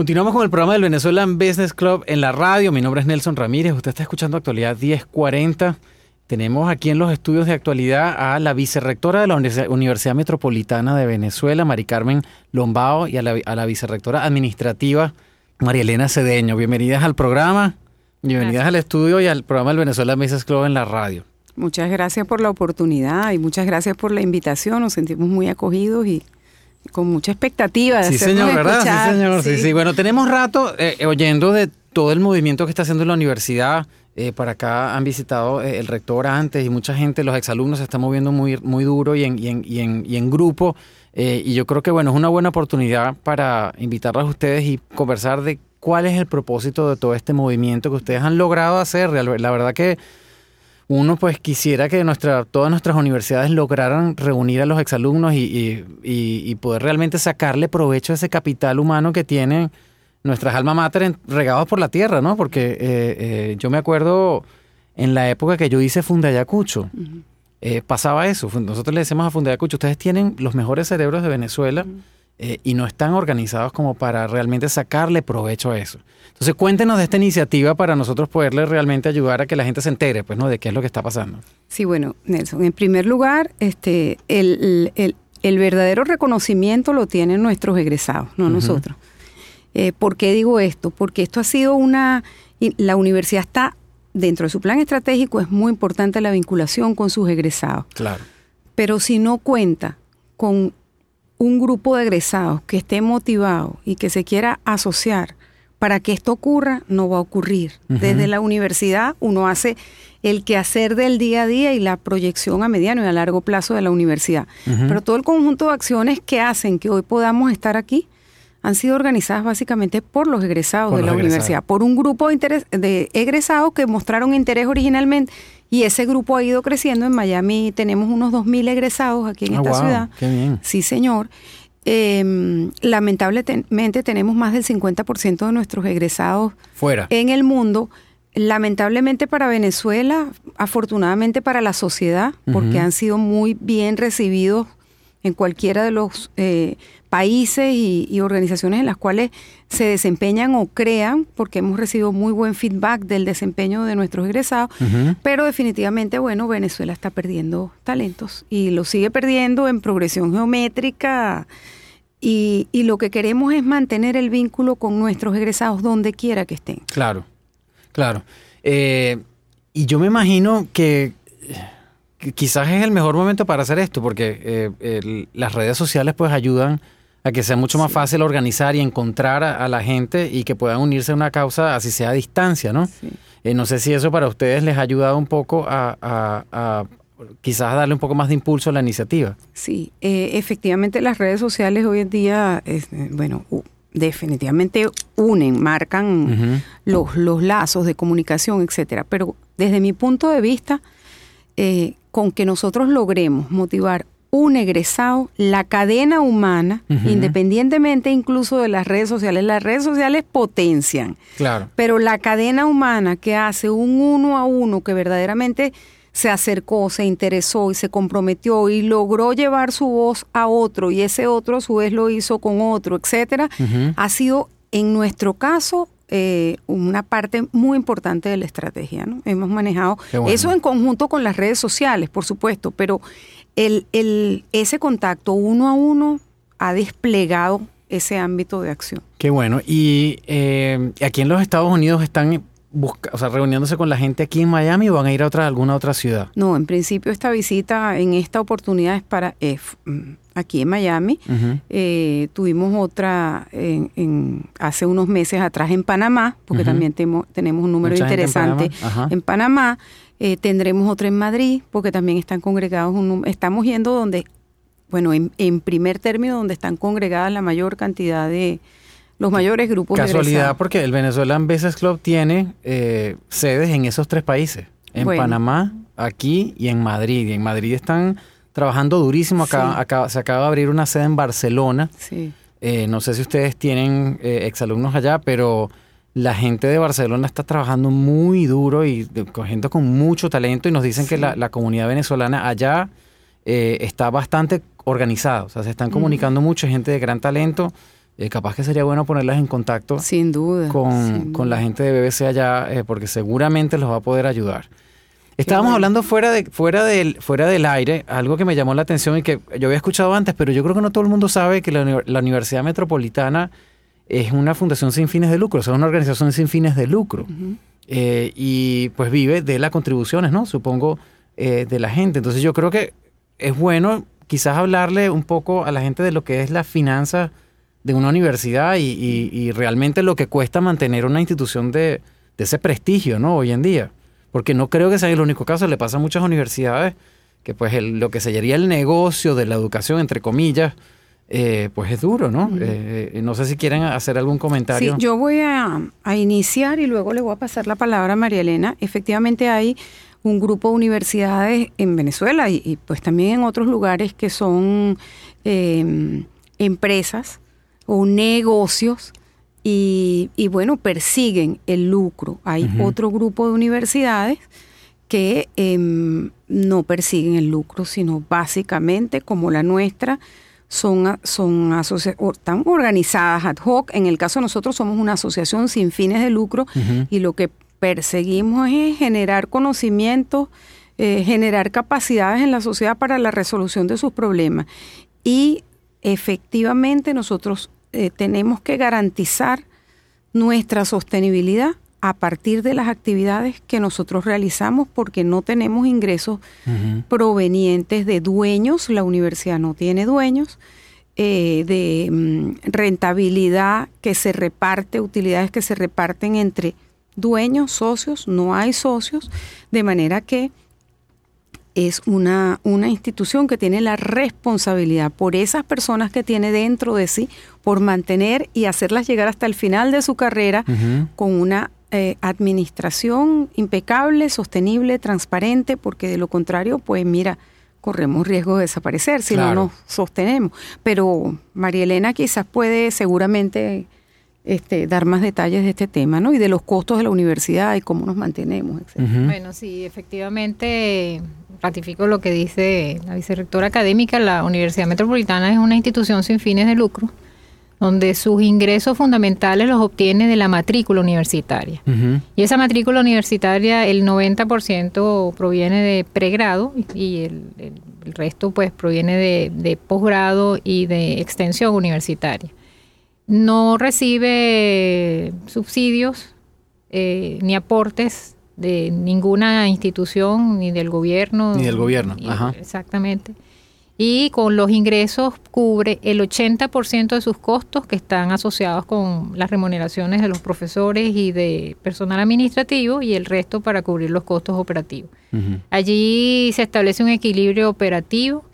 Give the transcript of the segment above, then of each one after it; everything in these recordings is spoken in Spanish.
Continuamos con el programa del Venezuelan Business Club en la radio. Mi nombre es Nelson Ramírez. Usted está escuchando Actualidad 1040. Tenemos aquí en los estudios de actualidad a la vicerrectora de la Universidad Metropolitana de Venezuela, Mari Carmen Lombao, y a la, vicerrectora administrativa, María Elena Cedeño. Bienvenidas al programa, bienvenidas al estudio y al programa del Venezuelan Business Club en la radio. Muchas gracias por la oportunidad y muchas gracias por la invitación. Nos sentimos muy acogidos y con mucha expectativa de Sí, señor, ¿verdad? Sí, señor. Sí. sí, Bueno, tenemos rato eh, oyendo de todo el movimiento que está haciendo la universidad. Eh, para acá han visitado eh, el rector antes y mucha gente, los exalumnos se están moviendo muy, muy duro y en, y en, y en, y en grupo. y yo creo que, bueno, es una buena oportunidad para invitarlos a ustedes y conversar de cuál es el propósito de todo este movimiento que ustedes han logrado hacer. La verdad que uno pues quisiera que nuestra, todas nuestras universidades lograran reunir a los exalumnos y, y, poder realmente sacarle provecho a ese capital humano que tienen nuestras alma mater regados por la tierra, ¿no? Porque eh, eh, yo me acuerdo en la época que yo hice Fundayacucho, eh, pasaba eso. Nosotros le decimos a Fundayacucho, ustedes tienen los mejores cerebros de Venezuela. Eh, y no están organizados como para realmente sacarle provecho a eso. Entonces cuéntenos de esta iniciativa para nosotros poderle realmente ayudar a que la gente se entere pues, ¿no? de qué es lo que está pasando. Sí, bueno, Nelson, en primer lugar, este, el, verdadero reconocimiento lo tienen nuestros egresados, no nosotros. Eh, ¿Por qué digo esto? Porque esto ha sido una... La universidad está, dentro de su plan estratégico, es muy importante la vinculación con sus egresados. Claro. Pero si no cuenta con un grupo de egresados que esté motivado y que se quiera asociar para que esto ocurra, no va a ocurrir. Desde la universidad uno hace el quehacer del día a día y la proyección a mediano y a largo plazo de la universidad. Pero todo el conjunto de acciones que hacen que hoy podamos estar aquí han sido organizadas básicamente por los egresados de la universidad, por un grupo de, de egresados que mostraron interés originalmente y ese grupo ha ido creciendo. En Miami tenemos unos 2.000 egresados aquí en ah, esta ciudad. Qué bien. Sí, señor. Em, lamentablemente tenemos más del 50% de nuestros egresados fuera en el mundo. Lamentablemente para Venezuela, afortunadamente para la sociedad, porque han sido muy bien recibidos en cualquiera de los eh, países y, organizaciones en las cuales se desempeñan o crean, porque hemos recibido muy buen feedback del desempeño de nuestros egresados, pero definitivamente, bueno, Venezuela está perdiendo talentos y lo sigue perdiendo en progresión geométrica. Y, lo que queremos es mantener el vínculo con nuestros egresados donde quiera que estén. Claro, claro. Eh, y yo me imagino que quizás es el mejor momento para hacer esto, porque eh, las redes sociales pues ayudan a que sea mucho más fácil organizar y encontrar a, la gente y que puedan unirse a una causa así sea a distancia, ¿no? Eh, no sé si eso para ustedes les ha ayudado un poco a, quizás darle un poco más de impulso a la iniciativa. Sí, eh, efectivamente las redes sociales hoy en día, bueno, definitivamente unen, marcan los, los lazos de comunicación, etcétera. Pero desde mi punto de vista, eh, con que nosotros logremos motivar un egresado, la cadena humana, independientemente incluso de las redes sociales. Las redes sociales potencian. Claro. Pero la cadena humana que hace un uno a uno que verdaderamente se acercó, se interesó y se comprometió y logró llevar su voz a otro y ese otro a su vez lo hizo con otro, etcétera, ha sido en nuestro caso eh, una parte muy importante de la estrategia. ¿no? Hemos manejado eso en conjunto con las redes sociales, por supuesto, pero el, el, ese contacto uno a uno ha desplegado ese ámbito de acción. Qué bueno. Y eh, aquí en los Estados Unidos están busca, o sea, reuniéndose con la gente aquí en Miami o van a ir a otra, alguna otra ciudad? No, en principio esta visita en esta oportunidad es para eh, aquí en Miami. Eh, tuvimos otra en, hace unos meses atrás en Panamá, porque también tenemos un número interesante en Panamá. Eh, tendremos otra en Madrid, porque también están congregados, un, estamos yendo donde, bueno, en, en primer término, donde están congregadas la mayor cantidad de, los mayores grupos Casualidad, porque el Venezuelan Business Club tiene eh, sedes en esos tres países, en Panamá, aquí y en Madrid. Y en Madrid están trabajando durísimo. Acá, se acaba de abrir una sede en Barcelona. Sí. Eh, no sé si ustedes tienen eh, exalumnos allá, pero la gente de Barcelona está trabajando muy duro y con gente con mucho talento y nos dicen que la, comunidad venezolana allá está bastante organizada. O sea, se están comunicando mucho, gente de gran talento eh, capaz que sería bueno ponerlas en contacto sin duda, con, la gente de BBC allá, eh, porque seguramente los va a poder ayudar. Estábamos hablando fuera, de, fuera, del, fuera del aire, algo que me llamó la atención y que yo había escuchado antes, pero yo creo que no todo el mundo sabe que la, Universidad Metropolitana es una fundación sin fines de lucro, o sea, una organización sin fines de lucro. Eh, y pues vive de las contribuciones, ¿no? Supongo, de la gente. Entonces yo creo que es bueno quizás hablarle un poco a la gente de lo que es la finanza de una universidad y, realmente lo que cuesta mantener una institución de, ese prestigio, ¿no? Hoy en día. Porque no creo que sea el único caso, le pasa a muchas universidades que pues lo que sería el negocio de la educación, entre comillas, eh, pues es duro, ¿no? Eh, eh, no sé si quieren hacer algún comentario. Sí, yo voy a, iniciar y luego le voy a pasar la palabra a María Elena. Efectivamente hay un grupo de universidades en Venezuela y, y pues también en otros lugares que son empresas o negocios y, bueno, persiguen el lucro. Hay otro grupo de universidades que em, no persiguen el lucro, sino básicamente como la nuestra, son, son están organizadas ad hoc. En el caso de nosotros somos una asociación sin fines de lucro y lo que perseguimos es generar conocimiento, eh, generar capacidades en la sociedad para la resolución de sus problemas. Y efectivamente nosotros eh, tenemos que garantizar nuestra sostenibilidad a partir de las actividades que nosotros realizamos porque no tenemos ingresos provenientes de dueños, la universidad no tiene dueños, eh, de mm, rentabilidad que se reparte, utilidades que se reparten entre dueños, socios, no hay socios, de manera que es una, una institución que tiene la responsabilidad por esas personas que tiene dentro de sí, por mantener y hacerlas llegar hasta el final de su carrera con una eh, administración impecable, sostenible, transparente, porque de lo contrario, pues mira, corremos riesgo de desaparecer si no nos sostenemos. Pero María Elena quizás puede seguramente este, dar más detalles de este tema, ¿no? Y de los costos de la universidad y cómo nos mantenemos, etc. Bueno, sí, efectivamente ratifico lo que dice la vicerrectora académica, la Universidad Metropolitana es una institución sin fines de lucro, donde sus ingresos fundamentales los obtiene de la matrícula universitaria. Y esa matrícula universitaria, el 90% proviene de pregrado y el, resto pues proviene de, posgrado y de extensión universitaria. No recibe subsidios eh, ni aportes de ninguna institución, ni del gobierno. Ni del gobierno, Ajá. Exactamente. Y con los ingresos cubre el 80% de sus costos que están asociados con las remuneraciones de los profesores y de personal administrativo y el resto para cubrir los costos operativos. Allí se establece un equilibrio operativo,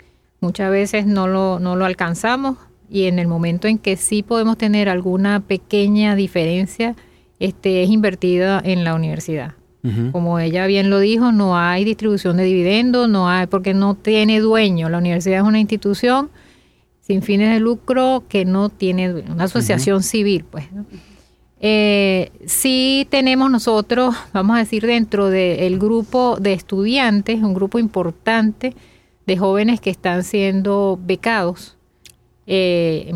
muchas veces no lo, no lo alcanzamos y en el momento en que sí podemos tener alguna pequeña diferencia, este, es invertida en la universidad. Como ella bien lo dijo, no hay distribución de dividendos, no hay, porque no tiene dueño. La universidad es una institución sin fines de lucro que no tiene una asociación civil, pues. Eh, sí tenemos nosotros, vamos a decir, dentro del grupo de estudiantes, un grupo importante de jóvenes que están siendo becados. Eh,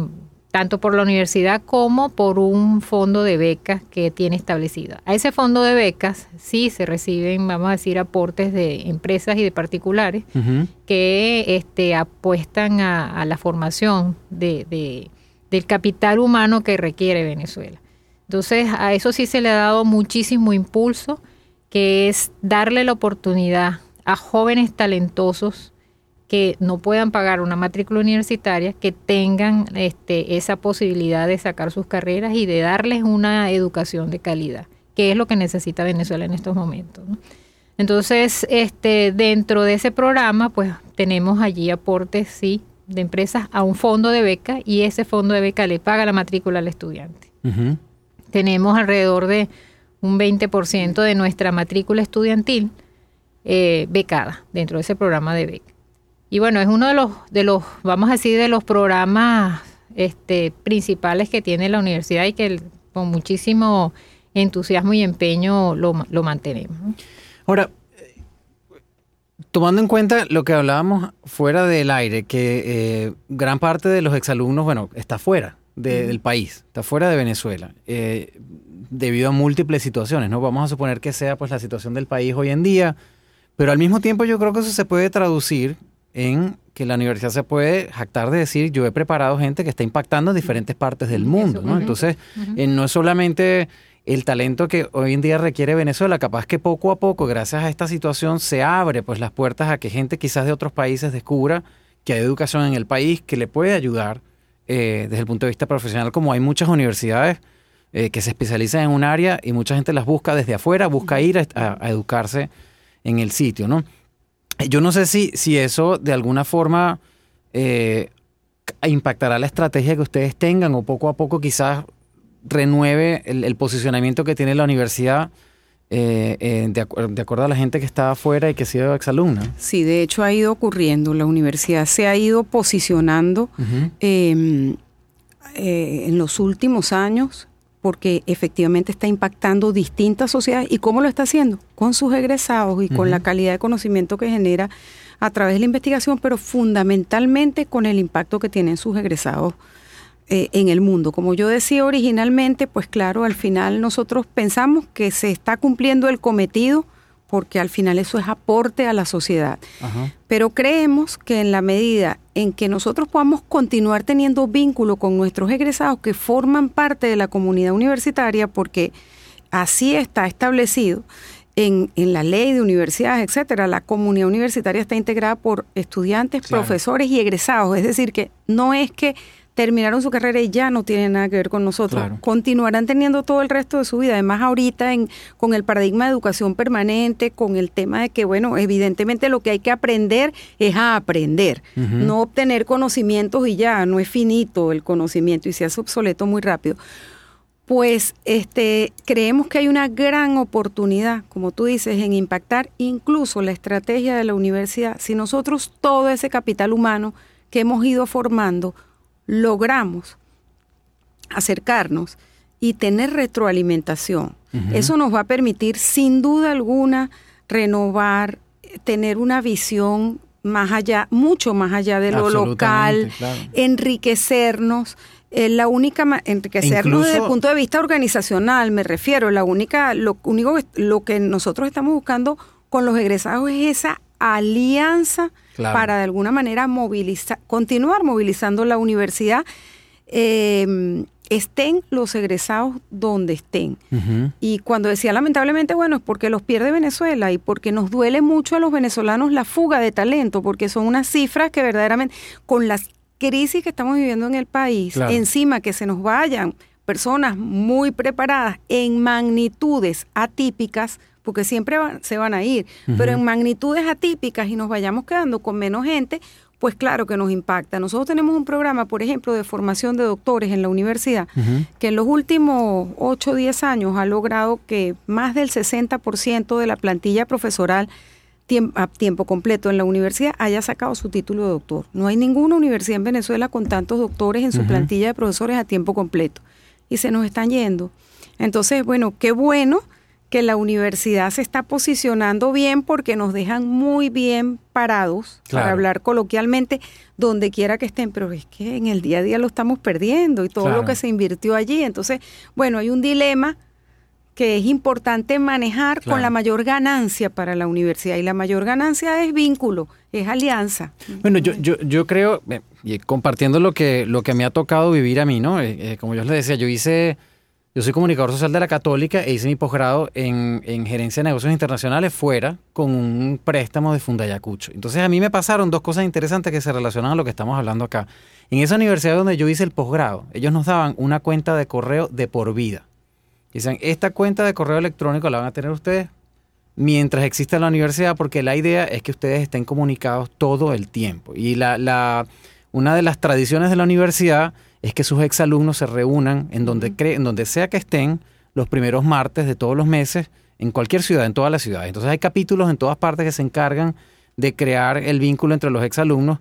tanto por la universidad como por un fondo de becas que tiene establecido. A ese fondo de becas sí se reciben, vamos a decir, aportes de empresas y de particulares que este, apuestan a, la formación de, del capital humano que requiere Venezuela. Entonces, a eso sí se le ha dado muchísimo impulso, que es darle la oportunidad a jóvenes talentosos que no puedan pagar una matrícula universitaria, que tengan este, esa posibilidad de sacar sus carreras y de darles una educación de calidad, que es lo que necesita Venezuela en estos momentos. Entonces, este, dentro de ese programa, pues tenemos allí aportes, sí, de empresas a un fondo de beca y ese fondo de beca le paga la matrícula al estudiante. Tenemos alrededor de un 20% de nuestra matrícula estudiantil eh, becada dentro de ese programa de beca. Y bueno, es uno de los, de los, vamos a decir, de los programas este, principales que tiene la universidad y que con muchísimo entusiasmo y empeño lo, mantenemos. Ahora, tomando en cuenta lo que hablábamos fuera del aire, que eh, gran parte de los exalumnos, bueno, está fuera del país, está fuera de Venezuela, eh, debido a múltiples situaciones, ¿no? Vamos a suponer que sea pues la situación del país hoy en día, pero al mismo tiempo yo creo que eso se puede traducir en que la universidad se puede jactar de decir, yo he preparado gente que está impactando en diferentes partes del mundo, ¿no? Entonces, eh, no es solamente el talento que hoy en día requiere Venezuela, capaz que poco a poco, gracias a esta situación, se abre pues las puertas a que gente quizás de otros países descubra que hay educación en el país que le puede ayudar eh, desde el punto de vista profesional, como hay muchas universidades eh, que se especializan en un área y mucha gente las busca desde afuera, busca ir a, educarse en el sitio, ¿no? Yo no sé si, si eso de alguna forma eh, impactará la estrategia que ustedes tengan o poco a poco quizás renueve el, posicionamiento que tiene la universidad eh, eh, de, acuerdo a la gente que está afuera y que ha sido exalumna. Sí, de hecho ha ido ocurriendo. La universidad se ha ido posicionando em, eh, en los últimos años porque efectivamente está impactando distintas sociedades. ¿Y cómo lo está haciendo? Con sus egresados y con la calidad de conocimiento que genera a través de la investigación, pero fundamentalmente con el impacto que tienen sus egresados eh, en el mundo. Como yo decía originalmente, pues claro, al final nosotros pensamos que se está cumpliendo el cometido porque al final eso es aporte a la sociedad. Pero creemos que en la medida en que nosotros podamos continuar teniendo vínculo con nuestros egresados que forman parte de la comunidad universitaria, porque así está establecido, en, en, la ley de universidades, etcétera, la comunidad universitaria está integrada por estudiantes, profesores y egresados. Es decir, que no es que terminaron su carrera y ya no tienen nada que ver con nosotros. Continuarán teniendo todo el resto de su vida. Además, ahorita en, con el paradigma de educación permanente, con el tema de que, bueno, evidentemente lo que hay que aprender es a aprender, no obtener conocimientos y ya, no es finito el conocimiento y se hace obsoleto muy rápido. Pues este, creemos que hay una gran oportunidad, como tú dices, en impactar incluso la estrategia de la universidad. Si nosotros todo ese capital humano que hemos ido formando logramos acercarnos y tener retroalimentación. Eso nos va a permitir, sin duda alguna, renovar, tener una visión más allá, mucho más allá de lo local, enriquecernos. Eh, la única enriquecernos desde el punto de vista organizacional, me refiero, la única, lo único lo que nosotros estamos buscando con los egresados es esa alianza para de alguna manera movilizar, continuar movilizando la universidad, em, estén los egresados donde estén. Y cuando decía lamentablemente, bueno, es porque los pierde Venezuela y porque nos duele mucho a los venezolanos la fuga de talento, porque son unas cifras que verdaderamente, con las crisis que estamos viviendo en el país, encima que se nos vayan personas muy preparadas en magnitudes atípicas, porque siempre se van a ir, pero en magnitudes atípicas y nos vayamos quedando con menos gente, pues claro que nos impacta. Nosotros tenemos un programa, por ejemplo, de formación de doctores en la universidad, que en los últimos 8 o 10 años ha logrado que más del 60% de la plantilla profesoral a tiempo completo en la universidad haya sacado su título de doctor. No hay ninguna universidad en Venezuela con tantos doctores en su plantilla de profesores a tiempo completo. Y se nos están yendo. Entonces, bueno, qué bueno que la universidad se está posicionando bien porque nos dejan muy bien parados, para hablar coloquialmente, donde quiera que estén, pero es que en el día a día lo estamos perdiendo y todo lo que se invirtió allí. Entonces, bueno, hay un dilema que es importante manejar con la mayor ganancia para la universidad y la mayor ganancia es vínculo, es alianza. Bueno, yo, yo, yo creo, eh, compartiendo lo que, lo que me ha tocado vivir a mí, ¿no? Eh, eh, como yo les decía, yo hice yo soy comunicador social de la Católica e hice mi posgrado en, gerencia de negocios internacionales fuera con un préstamo de Fundayacucho. Entonces a mí me pasaron dos cosas interesantes que se relacionan a lo que estamos hablando acá. En esa universidad donde yo hice el posgrado, ellos nos daban una cuenta de correo de por vida. Dicen, esta cuenta de correo electrónico la van a tener ustedes mientras exista la universidad porque la idea es que ustedes estén comunicados todo el tiempo. Y la, la, una de las tradiciones de la universidad es que sus exalumnos se reúnan en donde, en donde sea que estén los primeros martes de todos los meses en cualquier ciudad, en todas las ciudades. Entonces hay capítulos en todas partes que se encargan de crear el vínculo entre los exalumnos,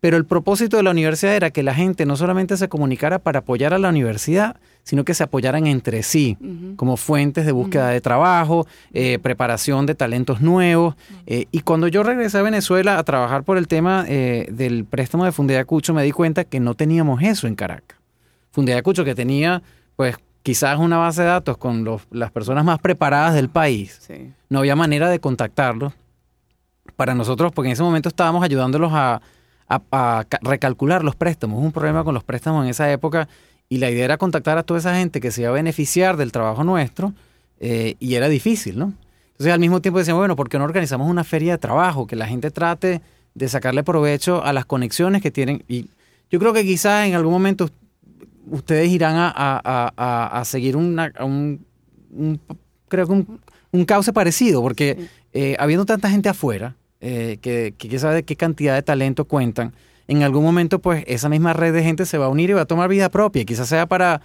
pero el propósito de la universidad era que la gente no solamente se comunicara para apoyar a la universidad, sino que se apoyaran entre sí, como fuentes de búsqueda de trabajo, eh, preparación de talentos nuevos. Eh, y cuando yo regresé a Venezuela a trabajar por el tema eh, del préstamo de Fundayacucho, me di cuenta que no teníamos eso en Caracas. Fundé Ayacucho, que tenía, pues, quizás una base de datos con los, las personas más preparadas del país. No había manera de contactarlos para nosotros, porque en ese momento estábamos ayudándolos a, recalcular los préstamos. un problema con los préstamos en esa época y la idea era contactar a toda esa gente que se iba a beneficiar del trabajo nuestro eh, y era difícil, ¿no? Entonces al mismo tiempo decíamos, bueno, ¿por qué no organizamos una feria de trabajo? Que la gente trate de sacarle provecho a las conexiones que tienen. Y yo creo que quizás en algún momento ustedes irán a, seguir una, un, creo que un, cauce parecido, porque eh, habiendo tanta gente afuera, eh, que, que sabe de qué cantidad de talento cuentan, en algún momento pues esa misma red de gente se va a unir y va a tomar vida propia, quizás sea para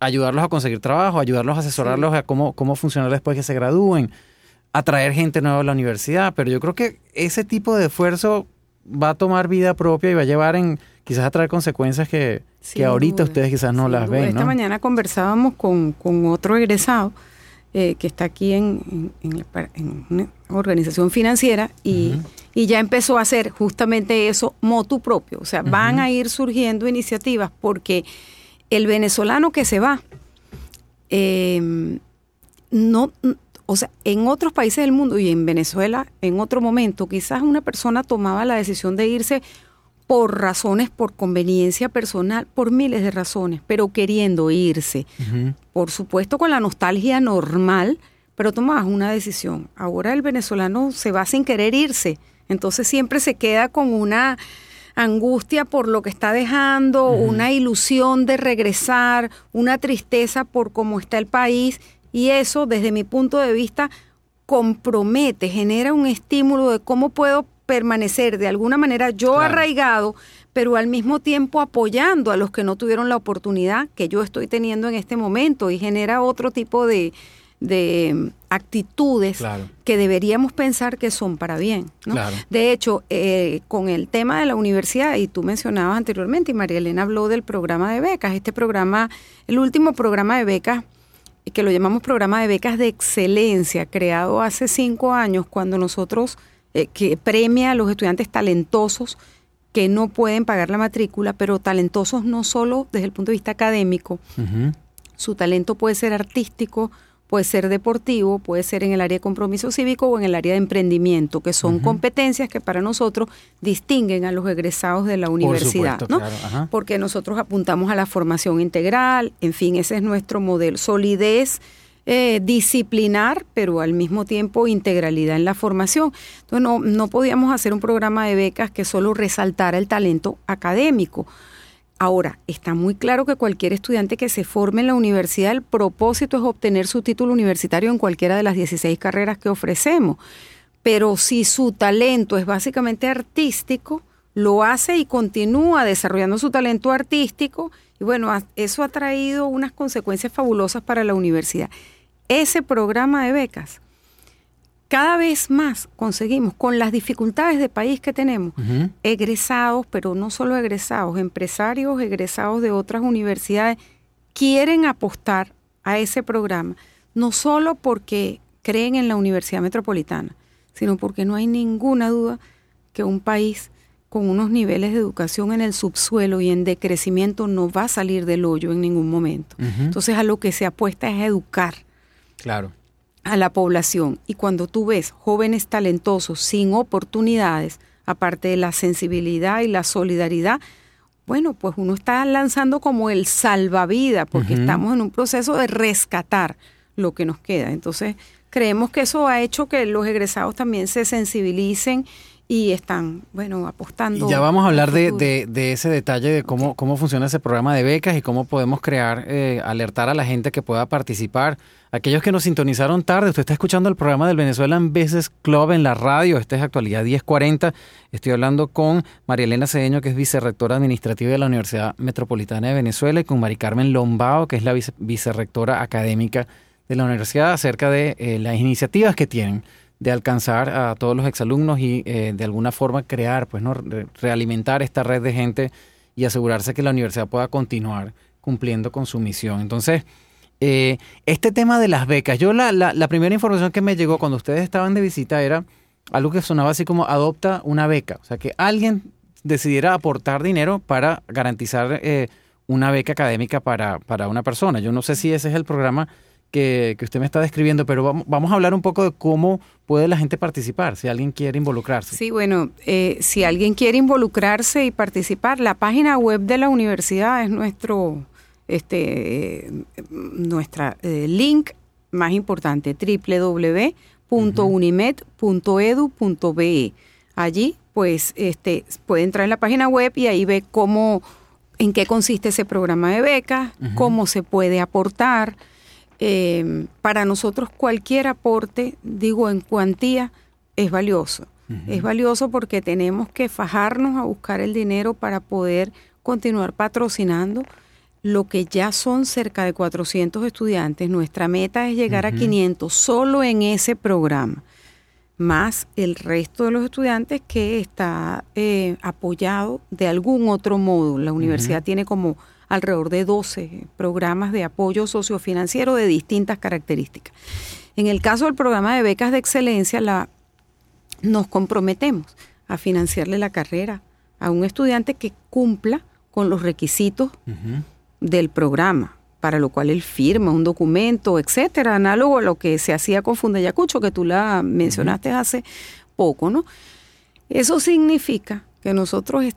ayudarlos a conseguir trabajo, ayudarlos a asesorarlos a cómo, cómo funcionar después que se gradúen, atraer gente nueva a la universidad, pero yo creo que ese tipo de esfuerzo va a tomar vida propia y va a llevar en quizás a traer consecuencias que, que ahorita ustedes quizás no las ven. Esta mañana conversábamos con, con otro egresado eh, que está aquí en, en, una organización financiera y, y, ya empezó a hacer justamente eso motu propio. O sea, van a ir surgiendo iniciativas porque el venezolano que se va, eh, no, o sea, en otros países del mundo y en Venezuela, en otro momento, quizás una persona tomaba la decisión de irse por razones, por conveniencia personal, por miles de razones, pero queriendo irse. Por supuesto con la nostalgia normal, pero tomabas una decisión. Ahora el venezolano se va sin querer irse, entonces siempre se queda con una angustia por lo que está dejando, una ilusión de regresar, una tristeza por cómo está el país. Y eso, desde mi punto de vista, compromete, genera un estímulo de cómo puedo permanecer de alguna manera yo arraigado, pero al mismo tiempo apoyando a los que no tuvieron la oportunidad que yo estoy teniendo en este momento y genera otro tipo de, de actitudes que deberíamos pensar que son para bien. De hecho, eh, con el tema de la universidad, y tú mencionabas anteriormente, y María Elena habló del programa de becas, este programa, el último programa de becas que lo llamamos programa de becas de excelencia, creado hace cinco años, cuando nosotros, eh, que premia a los estudiantes talentosos que no pueden pagar la matrícula, pero talentosos no solo desde el punto de vista académico, su talento puede ser artístico, puede ser deportivo, puede ser en el área de compromiso cívico o en el área de emprendimiento, que son competencias que para nosotros distinguen a los egresados de la universidad, ¿no? Porque nosotros apuntamos a la formación integral, en fin, ese es nuestro modelo, solidez eh, disciplinar, pero al mismo tiempo integralidad en la formación. No, no podíamos hacer un programa de becas que solo resaltara el talento académico Ahora, está muy claro que cualquier estudiante que se forme en la universidad, el propósito es obtener su título universitario en cualquiera de las 16 carreras que ofrecemos. Pero si su talento es básicamente artístico, lo hace y continúa desarrollando su talento artístico y bueno, eso ha traído unas consecuencias fabulosas para la universidad. Ese programa de becas cada vez más conseguimos, con las dificultades de país que tenemos, egresados, pero no solo egresados, empresarios egresados de otras universidades, quieren apostar a ese programa, no solo porque creen en la Universidad Metropolitana, sino porque no hay ninguna duda que un país con unos niveles de educación en el subsuelo y en decrecimiento no va a salir del hoyo en ningún momento. Entonces a lo que se apuesta es a educar. Claro a la población. Y cuando tú ves jóvenes talentosos sin oportunidades, aparte de la sensibilidad y la solidaridad, bueno, pues uno está lanzando como el salvavidas, porque estamos en un proceso de rescatar lo que nos queda. Entonces, creemos que eso ha hecho que los egresados también se sensibilicen y están, bueno, apostando. Y ya vamos a hablar de, de, ese detalle de cómo, cómo funciona ese programa de becas y cómo podemos crear, eh, alertar a la gente que pueda participar. Aquellos que nos sintonizaron tarde, usted está escuchando el programa del Venezuelan Business Club en la radio, esta es actualidad 1040. Estoy hablando con María Elena Cedeño, que es vicerrectora administrativa de la Universidad Metropolitana de Venezuela, y con Mari Carmen Lombao, que es la vicerrectora académica de la universidad, acerca de eh, las iniciativas que tienen de alcanzar a todos los exalumnos y eh, de alguna forma crear, pues, ¿no? realimentar esta red de gente y asegurarse que la universidad pueda continuar cumpliendo con su misión. Entonces, eh, este tema de las becas, yo la, la, primera información que me llegó cuando ustedes estaban de visita era algo que sonaba así como adopta una beca, o sea, que alguien decidiera aportar dinero para garantizar eh, una beca académica para, para una persona. Yo no sé si ese es el programa que, usted me está describiendo, pero vamos, vamos, a hablar un poco de cómo puede la gente participar, si alguien quiere involucrarse. Sí, bueno, eh, si alguien quiere involucrarse y participar, la página web de la universidad es nuestro, este, nuestra eh, link más importante, www.unimed.edu.be. Allí, pues, este, puede entrar en la página web y ahí ve cómo, en qué consiste ese programa de becas, cómo se puede aportar, eh, para nosotros cualquier aporte, digo en cuantía, es valioso. Es valioso porque tenemos que fajarnos a buscar el dinero para poder continuar patrocinando lo que ya son cerca de 400 estudiantes. Nuestra meta es llegar a 500 solo en ese programa, más el resto de los estudiantes que está eh, apoyado de algún otro modo. La universidad tiene como alrededor de 12 programas de apoyo sociofinanciero de distintas características. En el caso del programa de becas de excelencia, la, nos comprometemos a financiarle la carrera a un estudiante que cumpla con los requisitos del programa, para lo cual él firma un documento, etcétera, análogo a lo que se hacía con Fundayacucho, que tú la mencionaste hace poco, ¿no? Eso significa que nosotros eh,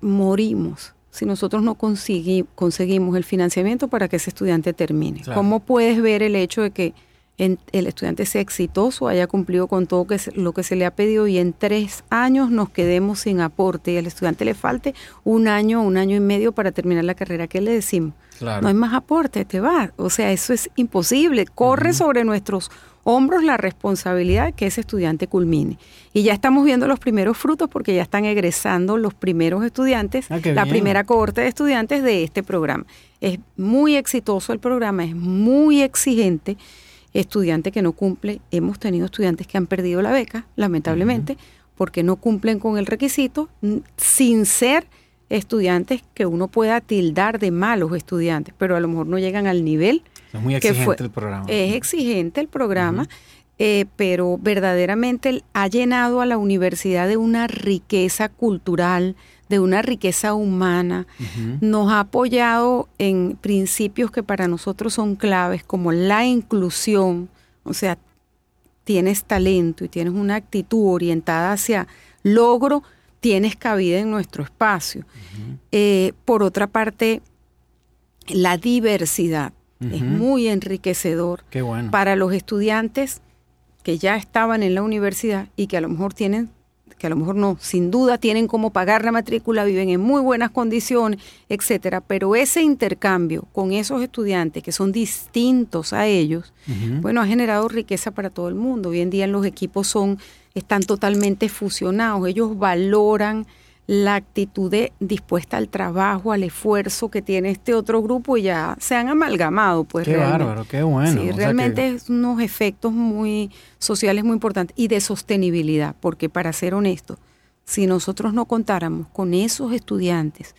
morimos si nosotros no conseguimos el financiamiento para que ese estudiante termine? ¿Cómo puedes ver el hecho de que el estudiante sea exitoso, haya cumplido con todo lo que se le ha pedido y en tres años nos quedemos sin aporte y al estudiante le falte un año, un año y medio para terminar la carrera? ¿Qué le decimos? No hay más aporte, te va. O sea, eso es imposible. Corre sobre nuestros hombros la responsabilidad que ese estudiante culmine. Y ya estamos viendo los primeros frutos porque ya están egresando los primeros estudiantes, ah, la primera cohorte de estudiantes de este programa. Es muy exitoso el programa, es muy exigente. Estudiante que no cumple, hemos tenido estudiantes que han perdido la beca, lamentablemente, porque no cumplen con el requisito, sin ser estudiantes que uno pueda tildar de malos estudiantes, pero a lo mejor no llegan al nivel es muy exigente el programa. Es exigente el programa, eh, pero verdaderamente ha llenado a la universidad de una riqueza cultural, de una riqueza humana. Nos ha apoyado en principios que para nosotros son claves, como la inclusión. O sea, tienes talento y tienes una actitud orientada hacia logro, tienes cabida en nuestro espacio. Eh, por otra parte, la diversidad es muy enriquecedor para los estudiantes que ya estaban en la universidad y que a lo mejor tienen, que a lo mejor no, sin duda tienen cómo pagar la matrícula, viven en muy buenas condiciones, etcétera. Pero ese intercambio con esos estudiantes que son distintos a ellos, bueno, ha generado riqueza para todo el mundo. Hoy en día los equipos son, están totalmente fusionados, ellos valoran la actitud de dispuesta al trabajo, al esfuerzo que tiene este otro grupo y ya se han amalgamado. Pues, qué bárbaro, qué bueno. Sí, realmente es unos efectos muy sociales muy importantes y de sostenibilidad, porque para ser honesto, si nosotros no contáramos con esos estudiantes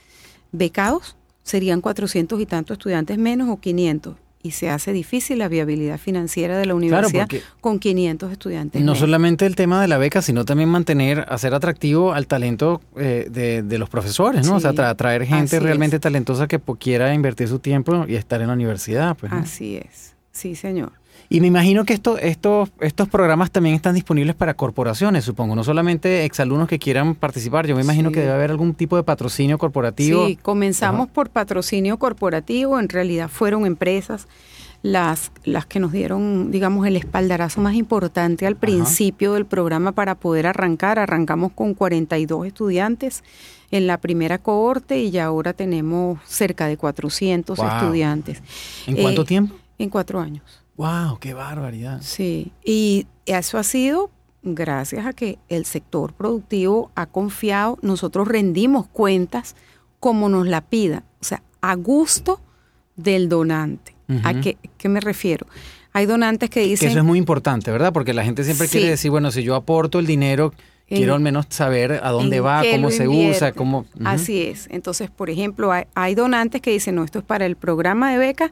becados, serían 400 y tantos estudiantes menos o 500 y se hace difícil la viabilidad financiera de la universidad con 500 estudiantes. No solamente el tema de la beca, sino también mantener, hacer atractivo al talento eh, de, los profesores, ¿no? o sea, atraer gente realmente talentosa que quiera invertir su tiempo y estar en la universidad. Pues, Así es, sí, señor. Y me imagino que esto, estos, estos programas también están disponibles para corporaciones, supongo, no solamente exalumnos que quieran participar. Yo me imagino que debe haber algún tipo de patrocinio corporativo. Sí, comenzamos por patrocinio corporativo, en realidad fueron empresas las, las que nos dieron, digamos, el espaldarazo más importante al principio del programa para poder arrancar. Arrancamos con 42 estudiantes en la primera cohorte y ya ahora tenemos cerca de 400 estudiantes. ¿En cuánto eh, tiempo? En cuatro años. ¡Wow! ¡Qué barbaridad! Sí, y eso ha sido gracias a que el sector productivo ha confiado, nosotros rendimos cuentas como nos la pida, o sea, a gusto del donante. ¿A qué, me refiero? Hay donantes que dicen... Que eso es muy importante, ¿verdad? Porque la gente siempre quiere decir, bueno, si yo aporto el dinero, quiero al menos saber a dónde va, cómo se usa, cómo... Así es. Entonces, por ejemplo, hay, hay donantes que dicen, no, esto es para el programa de becas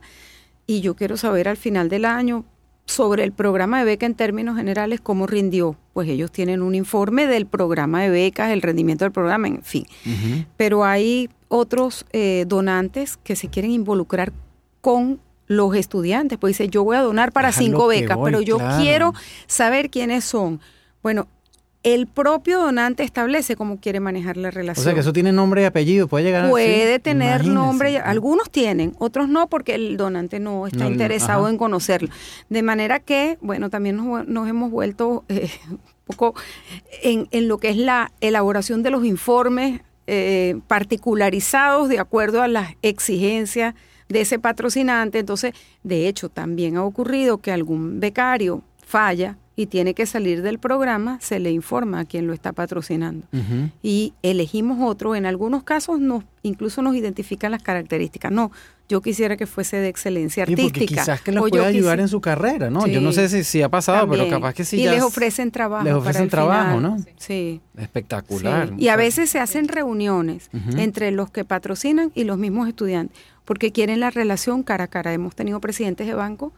y yo quiero saber al final del año sobre el programa de beca en términos generales, ¿cómo rindió? Pues ellos tienen un informe del programa de becas, el rendimiento del programa, en fin. Pero hay otros eh, donantes que se quieren involucrar con los estudiantes, pues dice, yo voy a donar para cinco becas, pero yo quiero saber quiénes son. Bueno, el propio donante establece cómo quiere manejar la relación. O sea que eso tiene nombre y apellido, puede llegar Puede tener nombre, algunos tienen, otros no, porque el donante no está interesado en conocerlo. De manera que, bueno, también nos, hemos vuelto eh, un poco en, lo que es la elaboración de los informes eh, particularizados de acuerdo a las exigencias de ese patrocinante. Entonces, de hecho, también ha ocurrido que algún becario falla y tiene que salir del programa, se le informa a quien lo está patrocinando. Y elegimos otro, en algunos casos nos, incluso nos identifican las características. No, yo quisiera que fuese de excelencia artística. porque quizás que los pueda ayudar en su carrera, ¿no? yo no sé si, si ha pasado, pero capaz que sí. Y les ofrecen trabajo. Les ofrecen trabajo, ¿no? Sí. Espectacular. Y a veces se hacen reuniones entre los que patrocinan y los mismos estudiantes, porque quieren la relación cara a cara. Hemos tenido presidentes de banco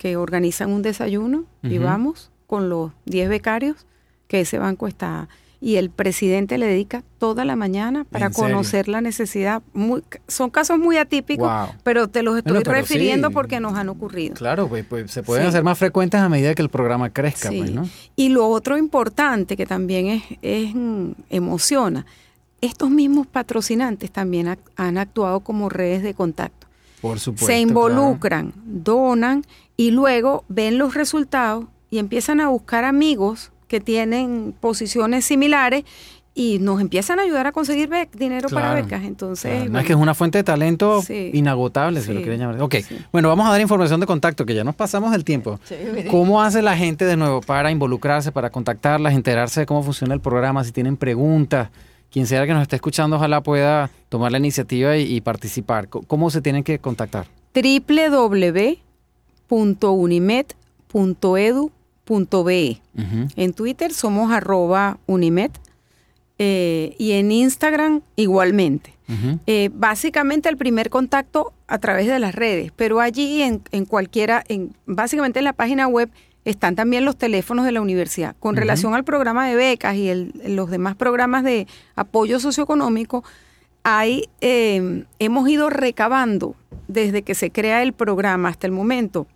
que organizan un desayuno y vamos con los 10 becarios que ese banco está y el presidente le dedica toda la mañana para conocer la necesidad. Muy, son casos muy atípicos, pero te los estoy refiriendo porque nos han ocurrido. Claro, pues, pues se pueden hacer más frecuentes a medida que el programa crezca. Pues, ¿no? Y lo otro importante que también es, es mm, emociona, estos mismos patrocinantes también han actuado como redes de contacto. Por supuesto. Se involucran, donan y luego ven los resultados y empiezan a buscar amigos que tienen posiciones similares y nos empiezan a ayudar a conseguir dinero para becas. Entonces, es que es una fuente de talento inagotable, si lo quieren llamar. Ok, bueno, vamos a dar información de contacto, que ya nos pasamos el tiempo. ¿Cómo hace la gente de nuevo para involucrarse, para contactarlas, enterarse de cómo funciona el programa, si tienen preguntas? Quien sea que nos esté escuchando, ojalá pueda tomar la iniciativa y, participar. ¿Cómo se tienen que contactar? www.unimed.edu.be. En Twitter somos arroba Unimed eh, y en Instagram igualmente. Eh, básicamente el primer contacto a través de las redes, pero allí en, en cualquiera, en, básicamente en la página web están también los teléfonos de la universidad. Con relación al programa de becas y el, los demás programas de apoyo socioeconómico, hay, em, hemos ido recabando desde que se crea el programa hasta el momento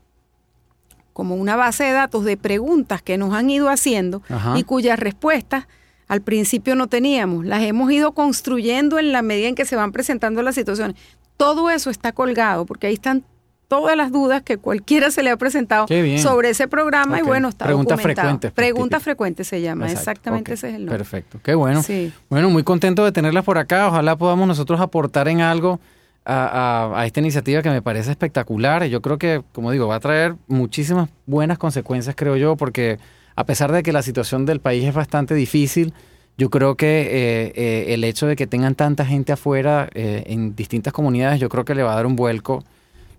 como una base de datos de preguntas que nos han ido haciendo y cuyas respuestas al principio no teníamos. Las hemos ido construyendo en la medida en que se van presentando las situaciones. Todo eso está colgado porque ahí están todas las dudas que cualquiera se le ha presentado sobre ese programa y bueno, está Preguntas frecuentes. Pues, Preguntas frecuentes se llama, exactamente ese es el nombre. Perfecto, qué bueno. Bueno, muy contento de tenerlas por acá, ojalá podamos nosotros aportar en algo a, esta iniciativa que me parece espectacular. Yo creo que, como digo, va a traer muchísimas buenas consecuencias, creo yo, porque a pesar de que la situación del país es bastante difícil, yo creo que eh, eh, el hecho de que tengan tanta gente afuera eh, en distintas comunidades, yo creo que le va a dar un vuelco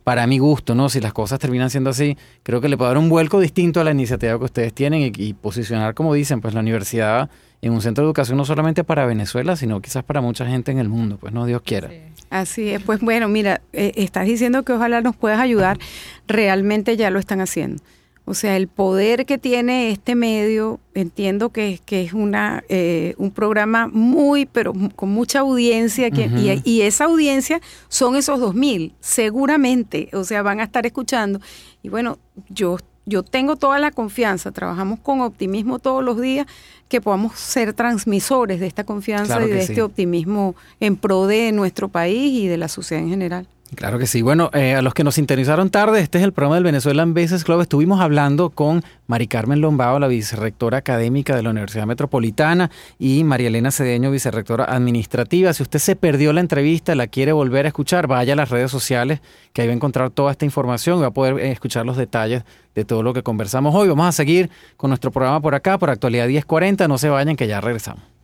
para mi gusto, ¿no? Si las cosas terminan siendo así, creo que le puede dar un vuelco distinto a la iniciativa que ustedes tienen y, posicionar, como dicen, pues la universidad en un centro de educación no solamente para Venezuela, sino quizás para mucha gente en el mundo, pues no Dios quiera. Así es, pues bueno, mira, eh, estás diciendo que ojalá nos puedas ayudar, realmente ya lo están haciendo. O sea, el poder que tiene este medio, entiendo que, que es una, eh, un programa muy, pero con mucha audiencia, que, y, esa audiencia son esos 2.000, seguramente, o sea, van a estar escuchando. Y bueno, yo, yo tengo toda la confianza, trabajamos con optimismo todos los días, que podamos ser transmisores de esta confianza y de este optimismo en pro de nuestro país y de la sociedad en general. Claro que sí. Bueno, eh, a los que nos sintonizaron tarde, este es el programa del Venezuelan Business Club. Estuvimos hablando con Mari Carmen Lombao, la vicerrectora académica de la Universidad Metropolitana, y María Elena Cedeño, vicerrectora administrativa. Si usted se perdió la entrevista, la quiere volver a escuchar, vaya a las redes sociales, que ahí va a encontrar toda esta información y va a poder eh, escuchar los detalles de todo lo que conversamos hoy. Vamos a seguir con nuestro programa por acá, por actualidad 1040. No se vayan, que ya regresamos.